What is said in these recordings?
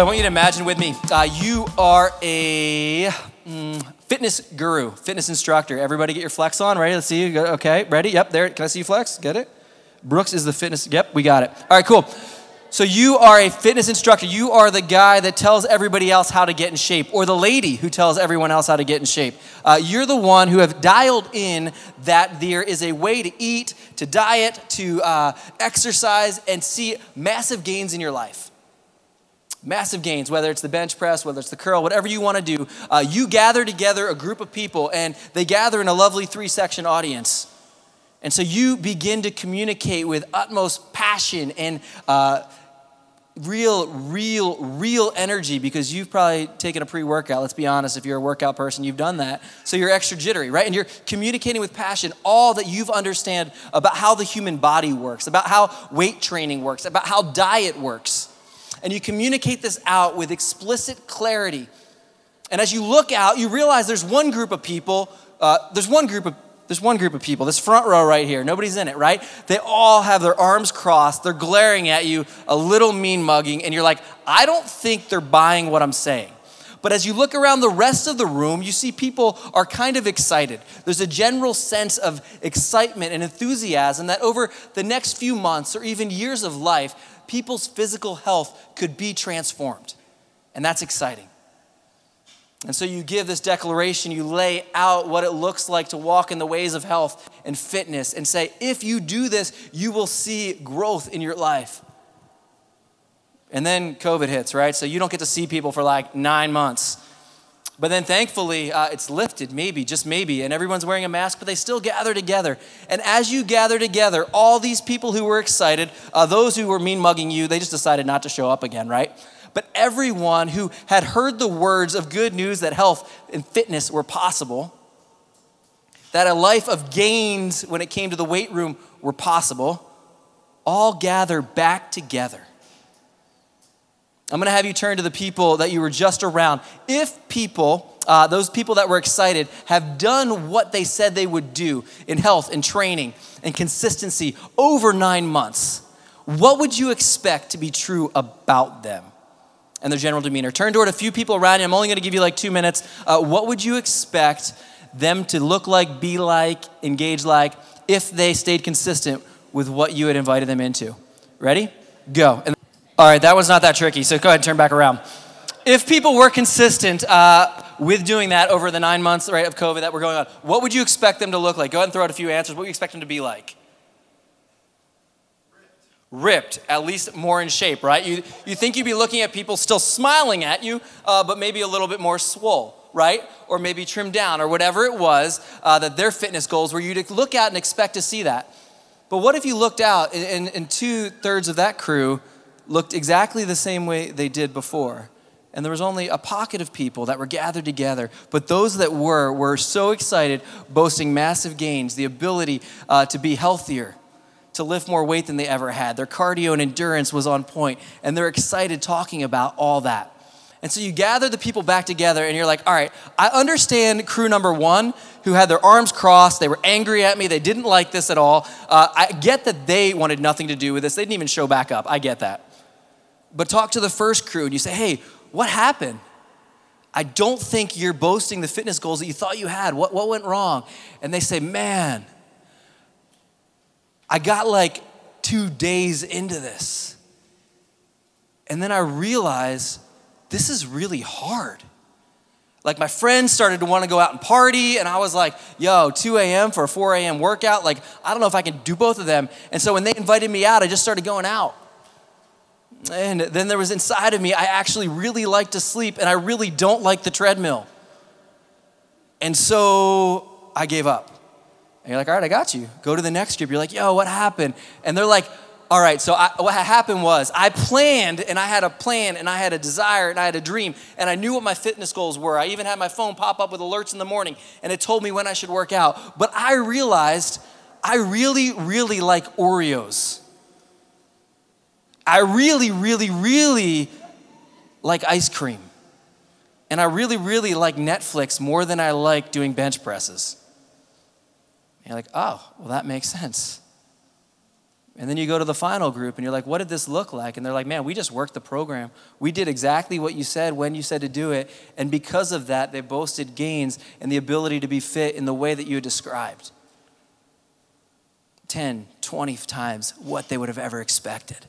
I want you to imagine with me, uh, you are a mm, fitness guru, fitness instructor. Everybody get your flex on, ready? Let's see you. Okay, ready? Yep, there. Can I see you flex? Get it? Brooks is the fitness. Yep, we got it. All right, cool. So you are a fitness instructor. You are the guy that tells everybody else how to get in shape, or the lady who tells everyone else how to get in shape. Uh, you're the one who have dialed in that there is a way to eat, to diet, to uh, exercise, and see massive gains in your life massive gains, whether it's the bench press, whether it's the curl, whatever you want to do. Uh, you gather together a group of people, and they gather in a lovely three section audience. And so you begin to communicate with utmost passion and uh, real, real, real energy because you've probably taken a pre workout. Let's be honest, if you're a workout person, you've done that. So you're extra jittery, right? And you're communicating with passion all that you've understand about how the human body works, about how weight training works, about how diet works and you communicate this out with explicit clarity. And as you look out, you realize there's one group of people, uh, there's one group of there's one group of people, this front row right here, nobody's in it, right? They all have their arms crossed, they're glaring at you, a little mean mugging, and you're like, I don't think they're buying what I'm saying. But as you look around the rest of the room, you see people are kind of excited. There's a general sense of excitement and enthusiasm that over the next few months or even years of life, people's physical health could be transformed. And that's exciting. And so you give this declaration, you lay out what it looks like to walk in the ways of health and fitness, and say, if you do this, you will see growth in your life. And then COVID hits, right? So you don't get to see people for like nine months. But then thankfully, uh, it's lifted, maybe, just maybe, and everyone's wearing a mask, but they still gather together. And as you gather together, all these people who were excited, uh, those who were mean mugging you, they just decided not to show up again, right? But everyone who had heard the words of good news that health and fitness were possible, that a life of gains when it came to the weight room were possible, all gather back together I'm going to have you turn to the people that you were just around. If people, uh, those people that were excited, have done what they said they would do in health and training and consistency over nine months, what would you expect to be true about them and their general demeanor? Turn toward a few people around you. I'm only going to give you like two minutes. Uh, what would you expect them to look like, be like, engage like if they stayed consistent with what you had invited them into? Ready? Go. And all right, that was not that tricky, so go ahead and turn back around. If people were consistent uh, with doing that over the nine months right, of COVID that were going on, what would you expect them to look like? Go ahead and throw out a few answers. What would you expect them to be like? ripped, at least more in shape, right? You, you think you'd be looking at people still smiling at you, uh, but maybe a little bit more swole, right? Or maybe trimmed down, or whatever it was uh, that their fitness goals were You'd look out and expect to see that. But what if you looked out and, and, and two thirds of that crew looked exactly the same way they did before. And there was only a pocket of people that were gathered together. But those that were, were so excited, boasting massive gains, the ability uh, to be healthier, to lift more weight than they ever had. Their cardio and endurance was on point, and they're excited talking about all that. And so you gather the people back together, and you're like, all right, I understand crew number one who had their arms crossed. They were angry at me. They didn't like this at all. Uh, I get that they wanted nothing to do with this. They didn't even show back up. I get that. But talk to the first crew and you say, hey, what happened? I don't think you're boasting the fitness goals that you thought you had. What, what went wrong? And they say, man, I got like two days into this. And then I realize this is really hard. Like my friends started to want to go out and party, and I was like, yo, 2 a.m. for a 4 a.m. workout. Like, I don't know if I can do both of them. And so when they invited me out, I just started going out. And then there was inside of me, I actually really like to sleep and I really don't like the treadmill. And so I gave up. And you're like, all right, I got you. Go to the next group. You're like, yo, what happened? And they're like, all right, so I, what happened was I planned and I had a plan and I had a desire and I had a dream and I knew what my fitness goals were. I even had my phone pop up with alerts in the morning and it told me when I should work out. But I realized I really, really like Oreos. I really, really, really like ice cream. And I really, really like Netflix more than I like doing bench presses. And you're like, oh, well, that makes sense. And then you go to the final group and you're like, what did this look like? And they're like, man, we just worked the program. We did exactly what you said when you said to do it. And because of that, they boasted gains and the ability to be fit in the way that you described 10, 20 times what they would have ever expected.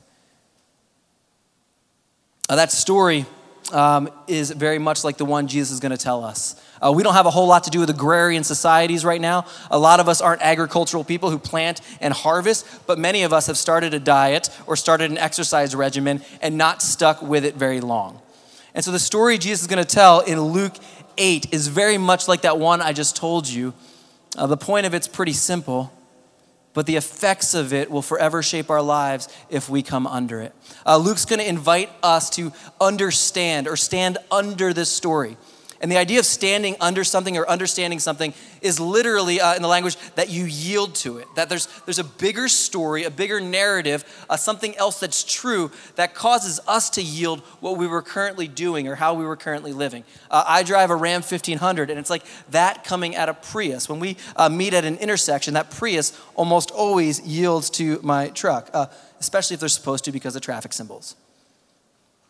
Now, that story um, is very much like the one Jesus is going to tell us. Uh, we don't have a whole lot to do with agrarian societies right now. A lot of us aren't agricultural people who plant and harvest, but many of us have started a diet or started an exercise regimen and not stuck with it very long. And so the story Jesus is going to tell in Luke 8 is very much like that one I just told you. Uh, the point of it's pretty simple but the effects of it will forever shape our lives if we come under it. Uh, Luke's going to invite us to understand or stand under this story. And the idea of standing under something or understanding something is literally, uh, in the language, that you yield to it. That there's, there's a bigger story, a bigger narrative, uh, something else that's true that causes us to yield what we were currently doing or how we were currently living. Uh, I drive a Ram 1500, and it's like that coming at a Prius. When we uh, meet at an intersection, that Prius almost always yields to my truck, uh, especially if they're supposed to because of traffic symbols.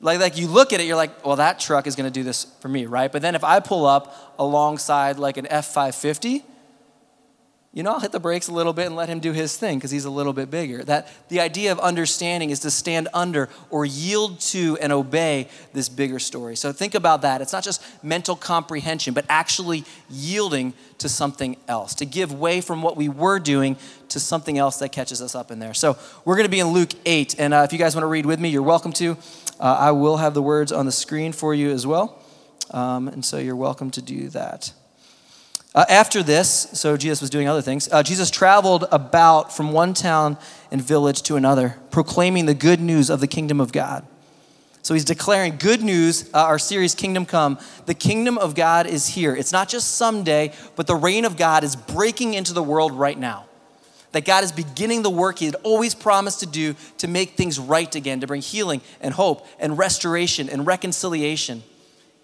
Like, like you look at it, you're like, well, that truck is going to do this for me, right? But then if I pull up alongside like an F 550, you know, I'll hit the brakes a little bit and let him do his thing because he's a little bit bigger. That the idea of understanding is to stand under or yield to and obey this bigger story. So think about that. It's not just mental comprehension, but actually yielding to something else, to give way from what we were doing to something else that catches us up in there. So we're going to be in Luke 8. And uh, if you guys want to read with me, you're welcome to. Uh, I will have the words on the screen for you as well. Um, and so you're welcome to do that. Uh, after this, so Jesus was doing other things, uh, Jesus traveled about from one town and village to another, proclaiming the good news of the kingdom of God. So he's declaring good news, uh, our series Kingdom Come. The kingdom of God is here. It's not just someday, but the reign of God is breaking into the world right now. That God is beginning the work he had always promised to do to make things right again, to bring healing and hope and restoration and reconciliation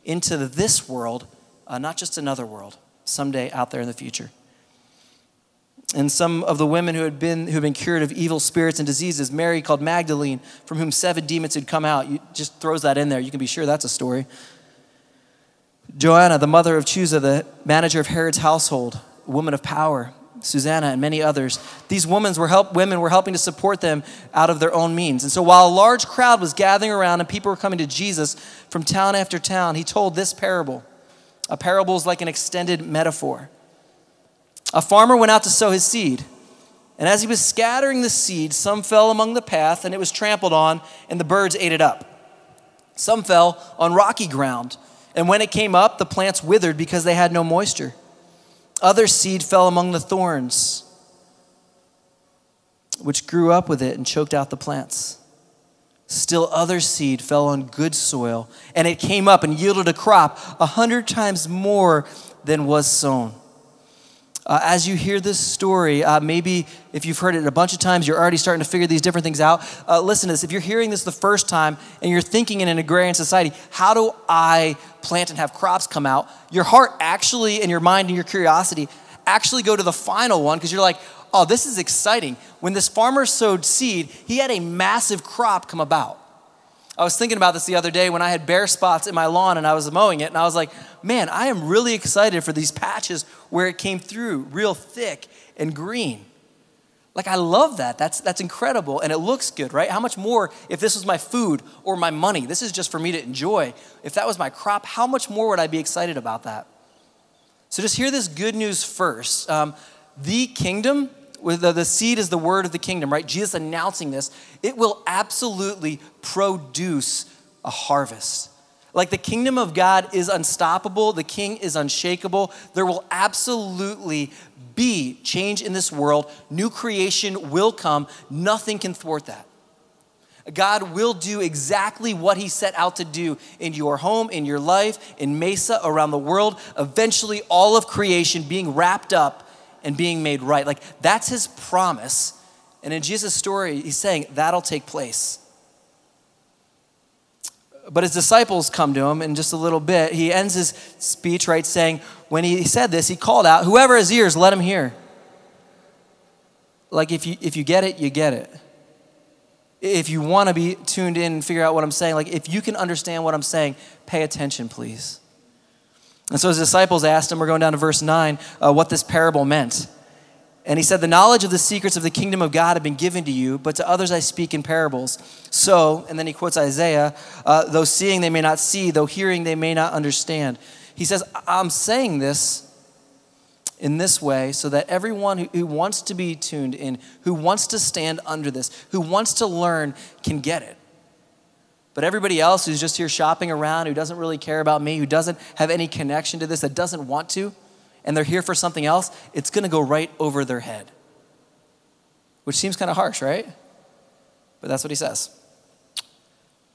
into this world, uh, not just another world someday out there in the future. And some of the women who had been who had been cured of evil spirits and diseases, Mary called Magdalene, from whom seven demons had come out. You just throws that in there. You can be sure that's a story. Joanna, the mother of Chuza, the manager of Herod's household, a woman of power, Susanna, and many others. These women were, help, women were helping to support them out of their own means. And so while a large crowd was gathering around and people were coming to Jesus from town after town, he told this parable. A parable is like an extended metaphor. A farmer went out to sow his seed. And as he was scattering the seed, some fell among the path and it was trampled on, and the birds ate it up. Some fell on rocky ground, and when it came up, the plants withered because they had no moisture. Other seed fell among the thorns, which grew up with it and choked out the plants. Still, other seed fell on good soil, and it came up and yielded a crop a hundred times more than was sown. Uh, as you hear this story, uh, maybe if you've heard it a bunch of times, you're already starting to figure these different things out. Uh, listen to this. If you're hearing this the first time and you're thinking in an agrarian society, how do I plant and have crops come out? Your heart actually, and your mind and your curiosity actually go to the final one because you're like, oh, this is exciting. When this farmer sowed seed, he had a massive crop come about. I was thinking about this the other day when I had bare spots in my lawn and I was mowing it, and I was like, man, I am really excited for these patches where it came through real thick and green. Like, I love that. That's, that's incredible, and it looks good, right? How much more if this was my food or my money? This is just for me to enjoy. If that was my crop, how much more would I be excited about that? So, just hear this good news first. Um, the kingdom the, the seed is the word of the kingdom, right? Jesus announcing this, it will absolutely produce a harvest. Like the kingdom of God is unstoppable, the king is unshakable. There will absolutely be change in this world. New creation will come. Nothing can thwart that. God will do exactly what he set out to do in your home, in your life, in Mesa, around the world. Eventually, all of creation being wrapped up and being made right. Like that's his promise. And in Jesus' story, he's saying that'll take place. But his disciples come to him in just a little bit. He ends his speech, right, saying, when he said this, he called out, Whoever has ears, let him hear. Like if you, if you get it, you get it. If you want to be tuned in and figure out what I'm saying, like if you can understand what I'm saying, pay attention, please. And so his disciples asked him, we're going down to verse 9, uh, what this parable meant. And he said, The knowledge of the secrets of the kingdom of God have been given to you, but to others I speak in parables. So, and then he quotes Isaiah, uh, though seeing they may not see, though hearing they may not understand. He says, I'm saying this in this way so that everyone who, who wants to be tuned in, who wants to stand under this, who wants to learn, can get it. But everybody else who's just here shopping around, who doesn't really care about me, who doesn't have any connection to this, that doesn't want to, and they're here for something else, it's going to go right over their head. Which seems kind of harsh, right? But that's what he says.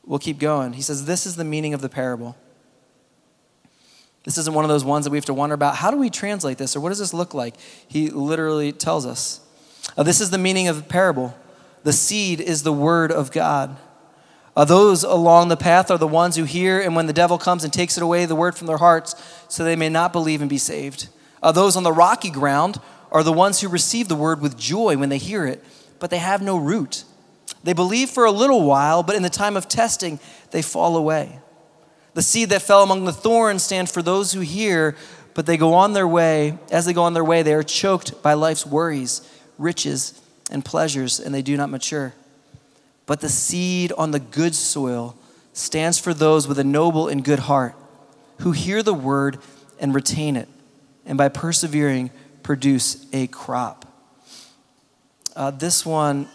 We'll keep going. He says, This is the meaning of the parable. This isn't one of those ones that we have to wonder about. How do we translate this, or what does this look like? He literally tells us. Uh, this is the meaning of the parable. The seed is the word of God. Uh, those along the path are the ones who hear, and when the devil comes and takes it away, the word from their hearts, so they may not believe and be saved. Uh, those on the rocky ground are the ones who receive the word with joy when they hear it, but they have no root. They believe for a little while, but in the time of testing, they fall away. The seed that fell among the thorns stands for those who hear, but they go on their way. As they go on their way, they are choked by life's worries, riches, and pleasures, and they do not mature. But the seed on the good soil stands for those with a noble and good heart, who hear the word and retain it, and by persevering, produce a crop. Uh, this one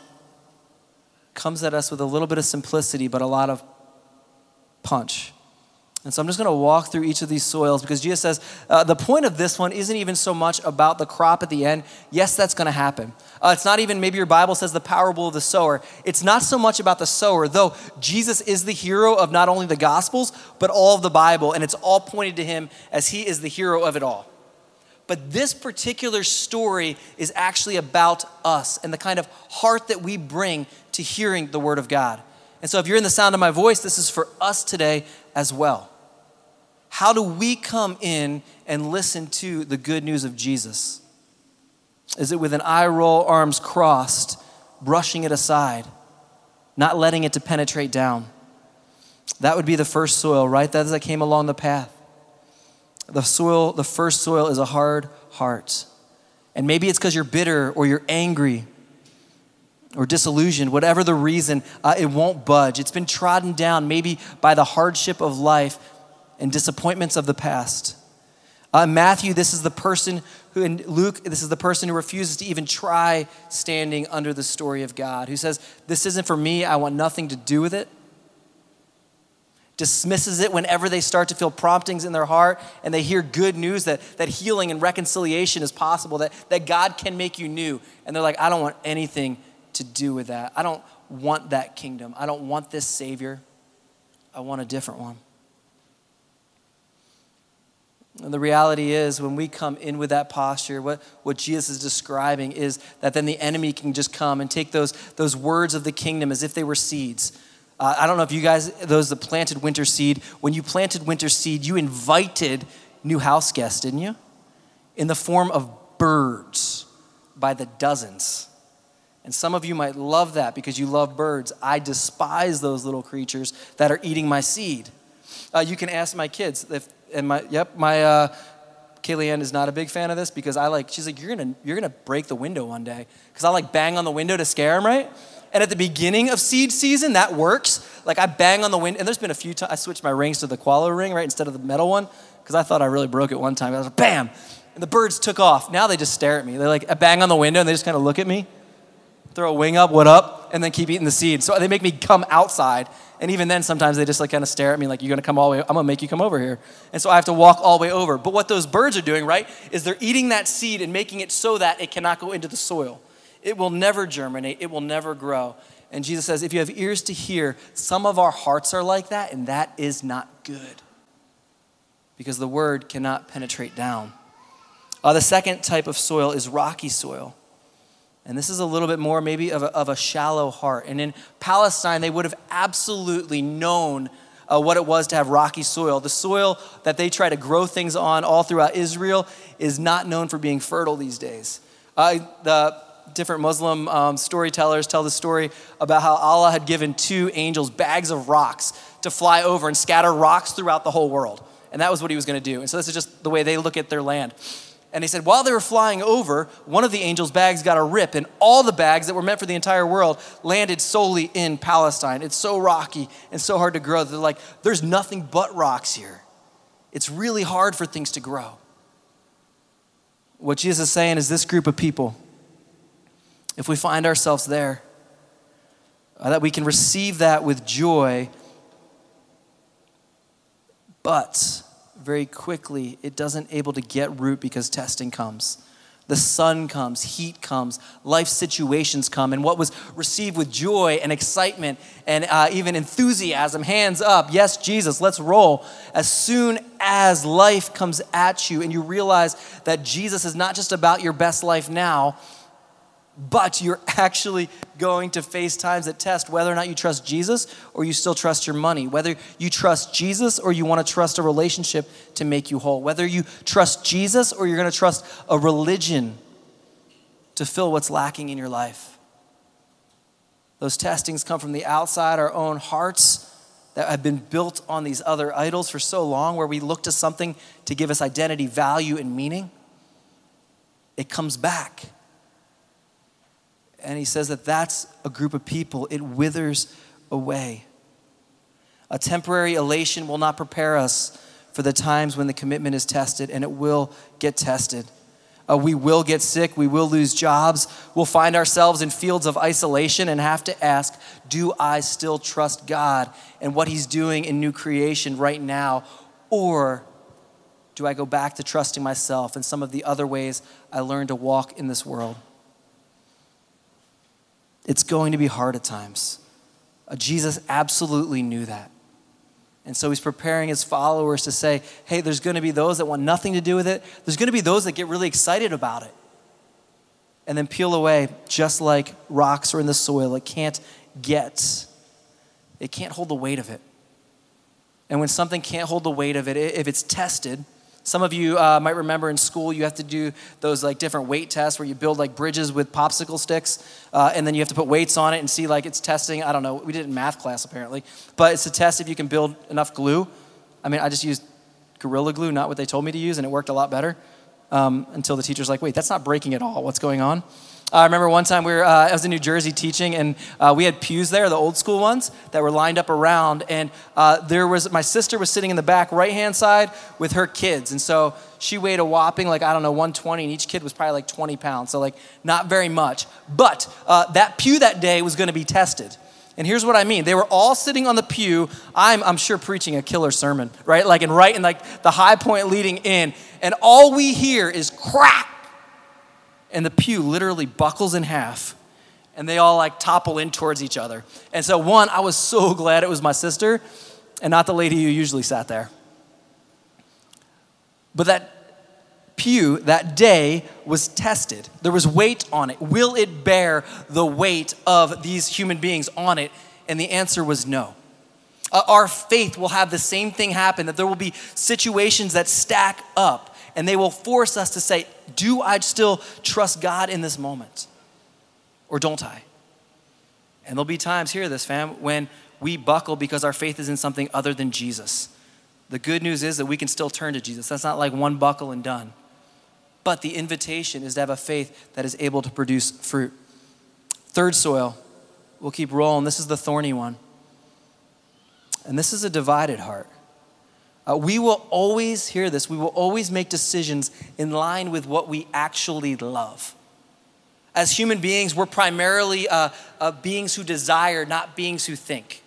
comes at us with a little bit of simplicity, but a lot of punch. And so I'm just going to walk through each of these soils because Jesus says uh, the point of this one isn't even so much about the crop at the end. Yes, that's going to happen. Uh, it's not even, maybe your Bible says the parable of the sower. It's not so much about the sower, though Jesus is the hero of not only the Gospels, but all of the Bible. And it's all pointed to him as he is the hero of it all. But this particular story is actually about us and the kind of heart that we bring to hearing the Word of God. And so if you're in the sound of my voice, this is for us today as well. How do we come in and listen to the good news of Jesus? Is it with an eye roll, arms crossed, brushing it aside, not letting it to penetrate down? That would be the first soil, right? That that came along the path. The soil, the first soil is a hard heart. And maybe it's because you're bitter or you're angry or disillusioned, whatever the reason, uh, it won't budge. It's been trodden down maybe by the hardship of life and disappointments of the past. Uh, Matthew, this is the person who, in Luke, this is the person who refuses to even try standing under the story of God, who says, This isn't for me, I want nothing to do with it. Dismisses it whenever they start to feel promptings in their heart and they hear good news that, that healing and reconciliation is possible, that, that God can make you new. And they're like, I don't want anything to do with that. I don't want that kingdom. I don't want this Savior. I want a different one. And the reality is, when we come in with that posture, what, what Jesus is describing is that then the enemy can just come and take those, those words of the kingdom as if they were seeds. Uh, I don't know if you guys, those that planted winter seed, when you planted winter seed, you invited new house guests, didn't you? In the form of birds by the dozens. And some of you might love that because you love birds. I despise those little creatures that are eating my seed. Uh, you can ask my kids if and my yep, my uh, Kaylee Ann is not a big fan of this because I like she's like you're gonna you're gonna break the window one day because I like bang on the window to scare him right. And at the beginning of seed season, that works. Like I bang on the window, and there's been a few times I switched my rings to the koala ring right instead of the metal one because I thought I really broke it one time. I was like, bam, and the birds took off. Now they just stare at me. They like I bang on the window and they just kind of look at me, throw a wing up, what up, and then keep eating the seed. So they make me come outside and even then, sometimes they just like kind of stare at me like, you're going to come all the way, I'm going to make you come over here. And so I have to walk all the way over. But what those birds are doing, right, is they're eating that seed and making it so that it cannot go into the soil. It will never germinate, it will never grow. And Jesus says, if you have ears to hear, some of our hearts are like that, and that is not good because the word cannot penetrate down. Uh, the second type of soil is rocky soil. And this is a little bit more maybe of a, of a shallow heart. And in Palestine, they would have absolutely known uh, what it was to have rocky soil. The soil that they try to grow things on all throughout Israel is not known for being fertile these days. Uh, the, different Muslim um, storytellers tell the story about how Allah had given two angels bags of rocks to fly over and scatter rocks throughout the whole world. And that was what he was going to do. And so this is just the way they look at their land. And he said, while they were flying over, one of the angels' bags got a rip, and all the bags that were meant for the entire world landed solely in Palestine. It's so rocky and so hard to grow. They're like, there's nothing but rocks here. It's really hard for things to grow. What Jesus is saying is this group of people, if we find ourselves there, uh, that we can receive that with joy, but very quickly, it doesn't able to get root because testing comes. The sun comes, heat comes, life situations come, and what was received with joy and excitement and uh, even enthusiasm, hands up, yes, Jesus, let's roll. As soon as life comes at you and you realize that Jesus is not just about your best life now, but you're actually going to face times that test whether or not you trust Jesus or you still trust your money, whether you trust Jesus or you want to trust a relationship to make you whole, whether you trust Jesus or you're going to trust a religion to fill what's lacking in your life. Those testings come from the outside, our own hearts that have been built on these other idols for so long, where we look to something to give us identity, value, and meaning. It comes back and he says that that's a group of people, it withers away. A temporary elation will not prepare us for the times when the commitment is tested, and it will get tested. Uh, we will get sick, we will lose jobs, we'll find ourselves in fields of isolation and have to ask, Do I still trust God and what He's doing in new creation right now? Or do I go back to trusting myself and some of the other ways I learned to walk in this world? It's going to be hard at times. Uh, Jesus absolutely knew that. And so he's preparing his followers to say, hey, there's going to be those that want nothing to do with it. There's going to be those that get really excited about it and then peel away just like rocks are in the soil. It can't get, it can't hold the weight of it. And when something can't hold the weight of it, if it's tested, some of you uh, might remember in school you have to do those like different weight tests where you build like bridges with popsicle sticks, uh, and then you have to put weights on it and see like it's testing. I don't know. We did it in math class apparently, but it's a test if you can build enough glue. I mean, I just used Gorilla Glue, not what they told me to use, and it worked a lot better. Um, until the teacher's like, "Wait, that's not breaking at all. What's going on?" I remember one time we were, uh, I was in New Jersey teaching, and uh, we had pews there, the old school ones, that were lined up around. And uh, there was, my sister was sitting in the back right hand side with her kids. And so she weighed a whopping, like, I don't know, 120, and each kid was probably like 20 pounds. So, like, not very much. But uh, that pew that day was going to be tested. And here's what I mean. They were all sitting on the pew. I'm, I'm sure preaching a killer sermon, right? Like, and right in like the high point leading in. And all we hear is crack and the pew literally buckles in half and they all like topple in towards each other. And so, one, I was so glad it was my sister and not the lady who usually sat there. But that pew that day was tested. There was weight on it. Will it bear the weight of these human beings on it? And the answer was no. Uh, our faith will have the same thing happen that there will be situations that stack up and they will force us to say, Do I still trust God in this moment? Or don't I? And there'll be times, hear this, fam, when we buckle because our faith is in something other than Jesus. The good news is that we can still turn to Jesus. That's not like one buckle and done. But the invitation is to have a faith that is able to produce fruit. Third soil, we'll keep rolling. This is the thorny one. And this is a divided heart. Uh, we will always hear this, we will always make decisions in line with what we actually love. As human beings, we're primarily uh, uh, beings who desire, not beings who think.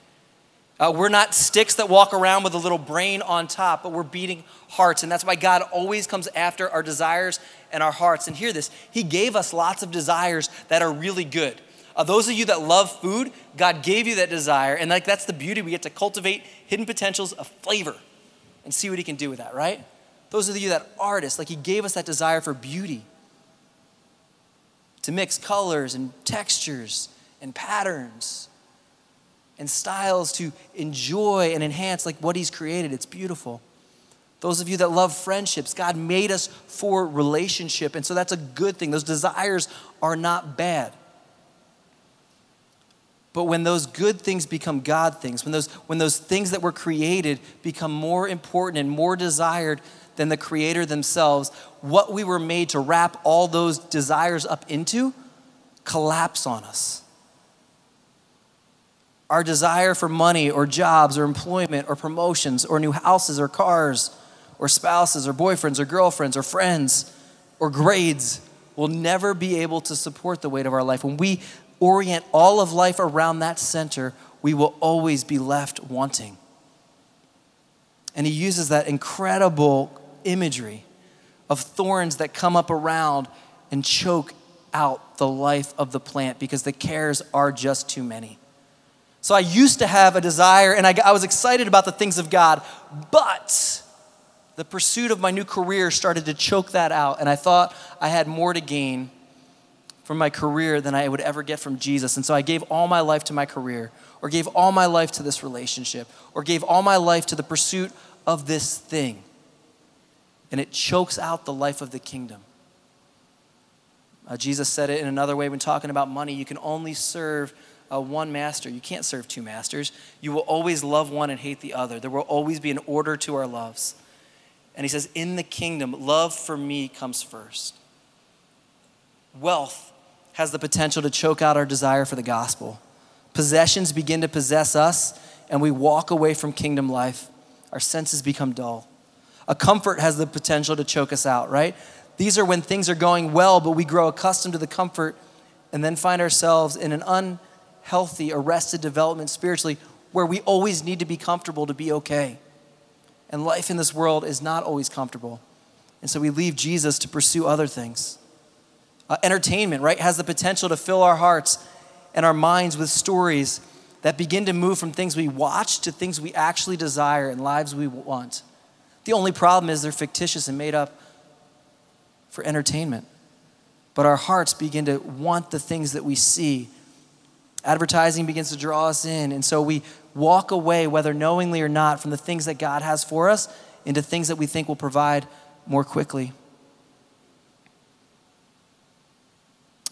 Uh, we're not sticks that walk around with a little brain on top, but we're beating hearts. And that's why God always comes after our desires and our hearts. And hear this He gave us lots of desires that are really good. Uh, those of you that love food, God gave you that desire. And like that's the beauty. We get to cultivate hidden potentials of flavor and see what he can do with that, right? Those of you that artists, like he gave us that desire for beauty, to mix colors and textures and patterns and styles to enjoy and enhance like what he's created. It's beautiful. Those of you that love friendships, God made us for relationship. And so that's a good thing. Those desires are not bad. But when those good things become God things, when those, when those things that were created become more important and more desired than the Creator themselves, what we were made to wrap all those desires up into collapse on us. Our desire for money or jobs or employment or promotions or new houses or cars or spouses or boyfriends or girlfriends or friends or grades will never be able to support the weight of our life. When we orient all of life around that center, we will always be left wanting. And he uses that incredible imagery of thorns that come up around and choke out the life of the plant because the cares are just too many. So I used to have a desire and I, I was excited about the things of God, but the pursuit of my new career started to choke that out. And I thought I had more to gain from my career than I would ever get from Jesus. And so I gave all my life to my career, or gave all my life to this relationship, or gave all my life to the pursuit of this thing. And it chokes out the life of the kingdom. Uh, Jesus said it in another way when talking about money you can only serve uh, one master. You can't serve two masters. You will always love one and hate the other. There will always be an order to our loves. And he says, In the kingdom, love for me comes first. Wealth has the potential to choke out our desire for the gospel. Possessions begin to possess us, and we walk away from kingdom life. Our senses become dull. A comfort has the potential to choke us out, right? These are when things are going well, but we grow accustomed to the comfort and then find ourselves in an unhealthy, arrested development spiritually where we always need to be comfortable to be okay. And life in this world is not always comfortable. And so we leave Jesus to pursue other things. Uh, entertainment, right, has the potential to fill our hearts and our minds with stories that begin to move from things we watch to things we actually desire and lives we want. The only problem is they're fictitious and made up for entertainment. But our hearts begin to want the things that we see. Advertising begins to draw us in, and so we walk away, whether knowingly or not, from the things that God has for us into things that we think will provide more quickly.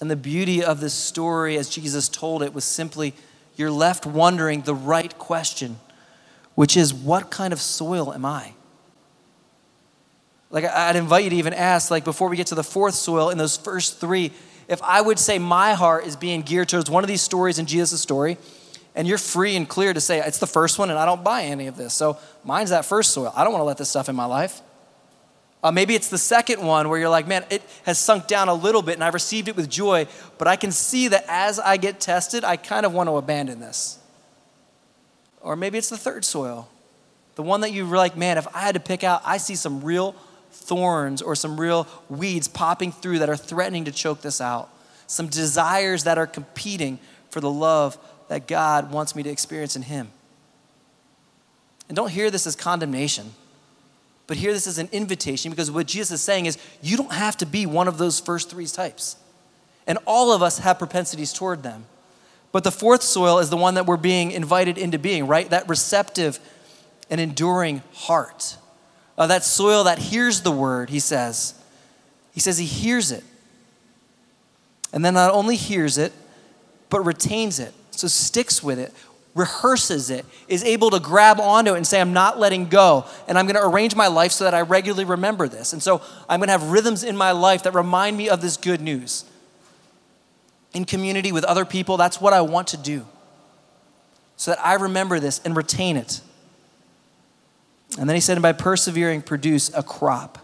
And the beauty of this story, as Jesus told it, was simply you're left wondering the right question, which is, what kind of soil am I? Like, I'd invite you to even ask, like, before we get to the fourth soil, in those first three, if I would say my heart is being geared towards one of these stories in Jesus' story, and you're free and clear to say, it's the first one and I don't buy any of this. So mine's that first soil. I don't want to let this stuff in my life. Uh, maybe it's the second one where you're like, man, it has sunk down a little bit and I've received it with joy, but I can see that as I get tested, I kind of want to abandon this. Or maybe it's the third soil, the one that you're like, man, if I had to pick out, I see some real thorns or some real weeds popping through that are threatening to choke this out. Some desires that are competing for the love that God wants me to experience in Him. And don't hear this as condemnation. But here, this is an invitation because what Jesus is saying is you don't have to be one of those first three types. And all of us have propensities toward them. But the fourth soil is the one that we're being invited into being, right? That receptive and enduring heart. Uh, that soil that hears the word, he says. He says he hears it. And then not only hears it, but retains it. So sticks with it, rehearses it, is able to grab onto it and say, I'm not letting go. And I'm going to arrange my life so that I regularly remember this. And so I'm going to have rhythms in my life that remind me of this good news. In community with other people, that's what I want to do. So that I remember this and retain it. And then he said, and by persevering, produce a crop.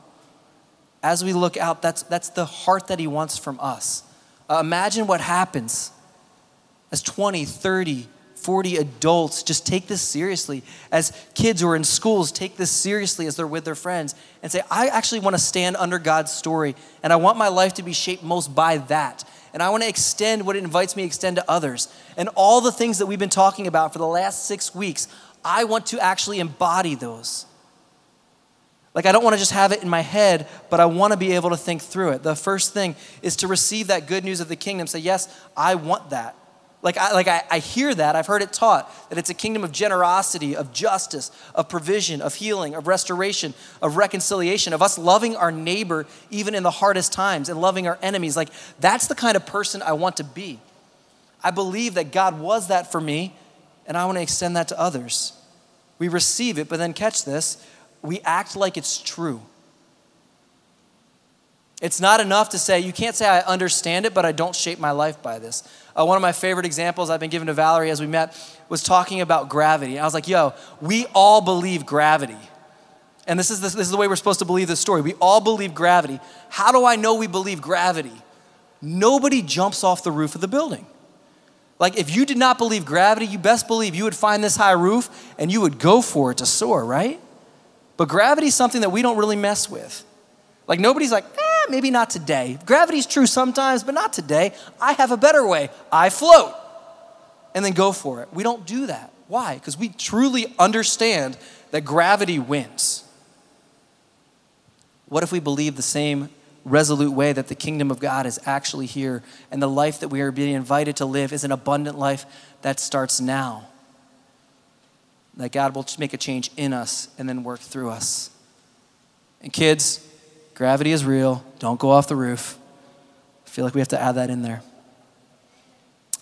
As we look out, that's, that's the heart that he wants from us. Uh, imagine what happens as 20, 30, 40 adults just take this seriously. As kids who are in schools take this seriously as they're with their friends and say, I actually want to stand under God's story and I want my life to be shaped most by that. And I want to extend what it invites me to extend to others. And all the things that we've been talking about for the last six weeks, I want to actually embody those. Like, I don't want to just have it in my head, but I want to be able to think through it. The first thing is to receive that good news of the kingdom. Say, Yes, I want that. Like, I, like I, I hear that, I've heard it taught, that it's a kingdom of generosity, of justice, of provision, of healing, of restoration, of reconciliation, of us loving our neighbor even in the hardest times and loving our enemies. Like, that's the kind of person I want to be. I believe that God was that for me, and I want to extend that to others. We receive it, but then catch this we act like it's true. It's not enough to say, you can't say I understand it, but I don't shape my life by this. Uh, one of my favorite examples I've been given to Valerie as we met was talking about gravity. I was like, yo, we all believe gravity. And this is, the, this is the way we're supposed to believe this story. We all believe gravity. How do I know we believe gravity? Nobody jumps off the roof of the building. Like, if you did not believe gravity, you best believe you would find this high roof and you would go for it to soar, right? But gravity is something that we don't really mess with. Like, nobody's like, eh, maybe not today. Gravity's true sometimes, but not today. I have a better way. I float. And then go for it. We don't do that. Why? Because we truly understand that gravity wins. What if we believe the same resolute way that the kingdom of God is actually here and the life that we are being invited to live is an abundant life that starts now? That God will make a change in us and then work through us. And kids, Gravity is real. Don't go off the roof. I feel like we have to add that in there.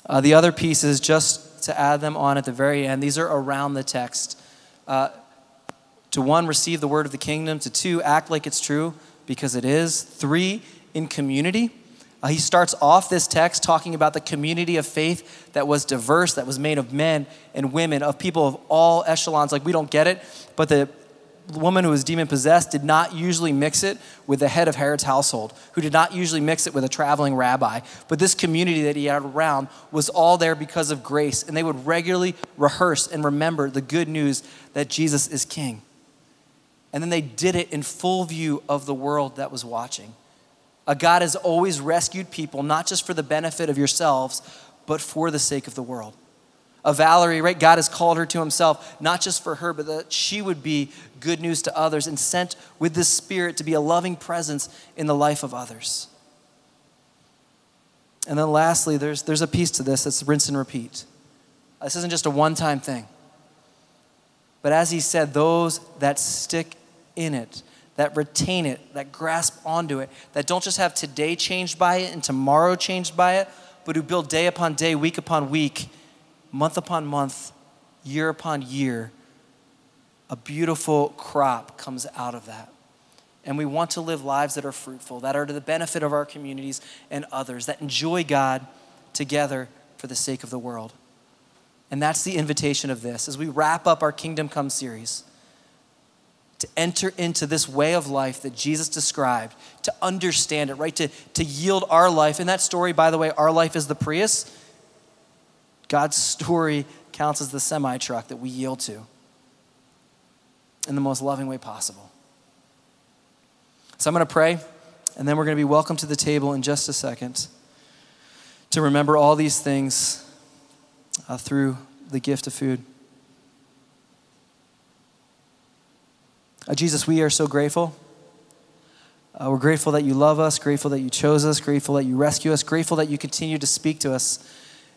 Uh, the other pieces, just to add them on at the very end, these are around the text. Uh, to one, receive the word of the kingdom. To two, act like it's true because it is. Three, in community. Uh, he starts off this text talking about the community of faith that was diverse, that was made of men and women, of people of all echelons. Like, we don't get it, but the woman who was demon possessed did not usually mix it with the head of Herod's household, who did not usually mix it with a traveling rabbi. But this community that he had around was all there because of grace, and they would regularly rehearse and remember the good news that Jesus is king. And then they did it in full view of the world that was watching. A God has always rescued people, not just for the benefit of yourselves, but for the sake of the world of Valerie, right? God has called her to himself, not just for her, but that she would be good news to others and sent with the Spirit to be a loving presence in the life of others. And then lastly, there's, there's a piece to this that's rinse and repeat. Uh, this isn't just a one time thing. But as he said, those that stick in it, that retain it, that grasp onto it, that don't just have today changed by it and tomorrow changed by it, but who build day upon day, week upon week, month upon month, year upon year, a beautiful crop comes out of that. And we want to live lives that are fruitful, that are to the benefit of our communities and others, that enjoy God together for the sake of the world. And that's the invitation of this as we wrap up our Kingdom Come series to enter into this way of life that Jesus described, to understand it, right? To, to yield our life. In that story, by the way, our life is the Prius. God's story counts as the semi truck that we yield to in the most loving way possible. So I'm going to pray, and then we're going to be welcome to the table in just a second to remember all these things uh, through the gift of food. Uh, Jesus, we are so grateful. Uh, we're grateful that you love us, grateful that you chose us, grateful that you rescue us, grateful that you continue to speak to us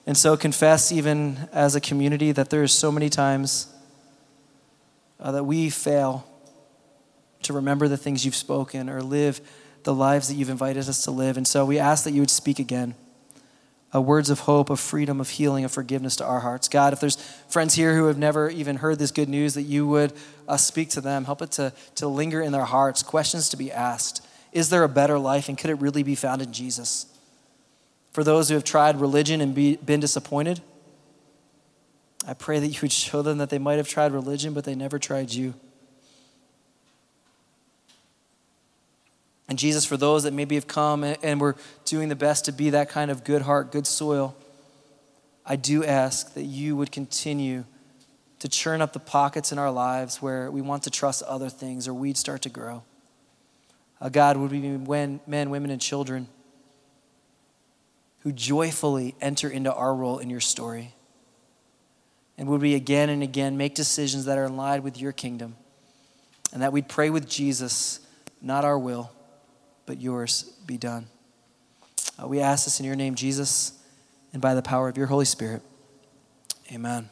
and so confess, even as a community, that there's so many times uh, that we fail to remember the things you've spoken or live the lives that you've invited us to live. And so we ask that you would speak again. Uh, words of hope, of freedom, of healing, of forgiveness to our hearts. God, if there's friends here who have never even heard this good news, that you would uh, speak to them, help it to, to linger in their hearts, questions to be asked. Is there a better life, and could it really be found in Jesus? For those who have tried religion and be, been disappointed, I pray that you would show them that they might have tried religion, but they never tried you. And Jesus, for those that maybe have come and were doing the best to be that kind of good heart, good soil, I do ask that you would continue to churn up the pockets in our lives where we want to trust other things or we'd start to grow. God, would we be men, women, and children who joyfully enter into our role in your story. And would we again and again make decisions that are line with your kingdom? And that we'd pray with Jesus, not our will, but yours be done. Uh, we ask this in your name, Jesus. and by the power of your Holy Spirit. Amen.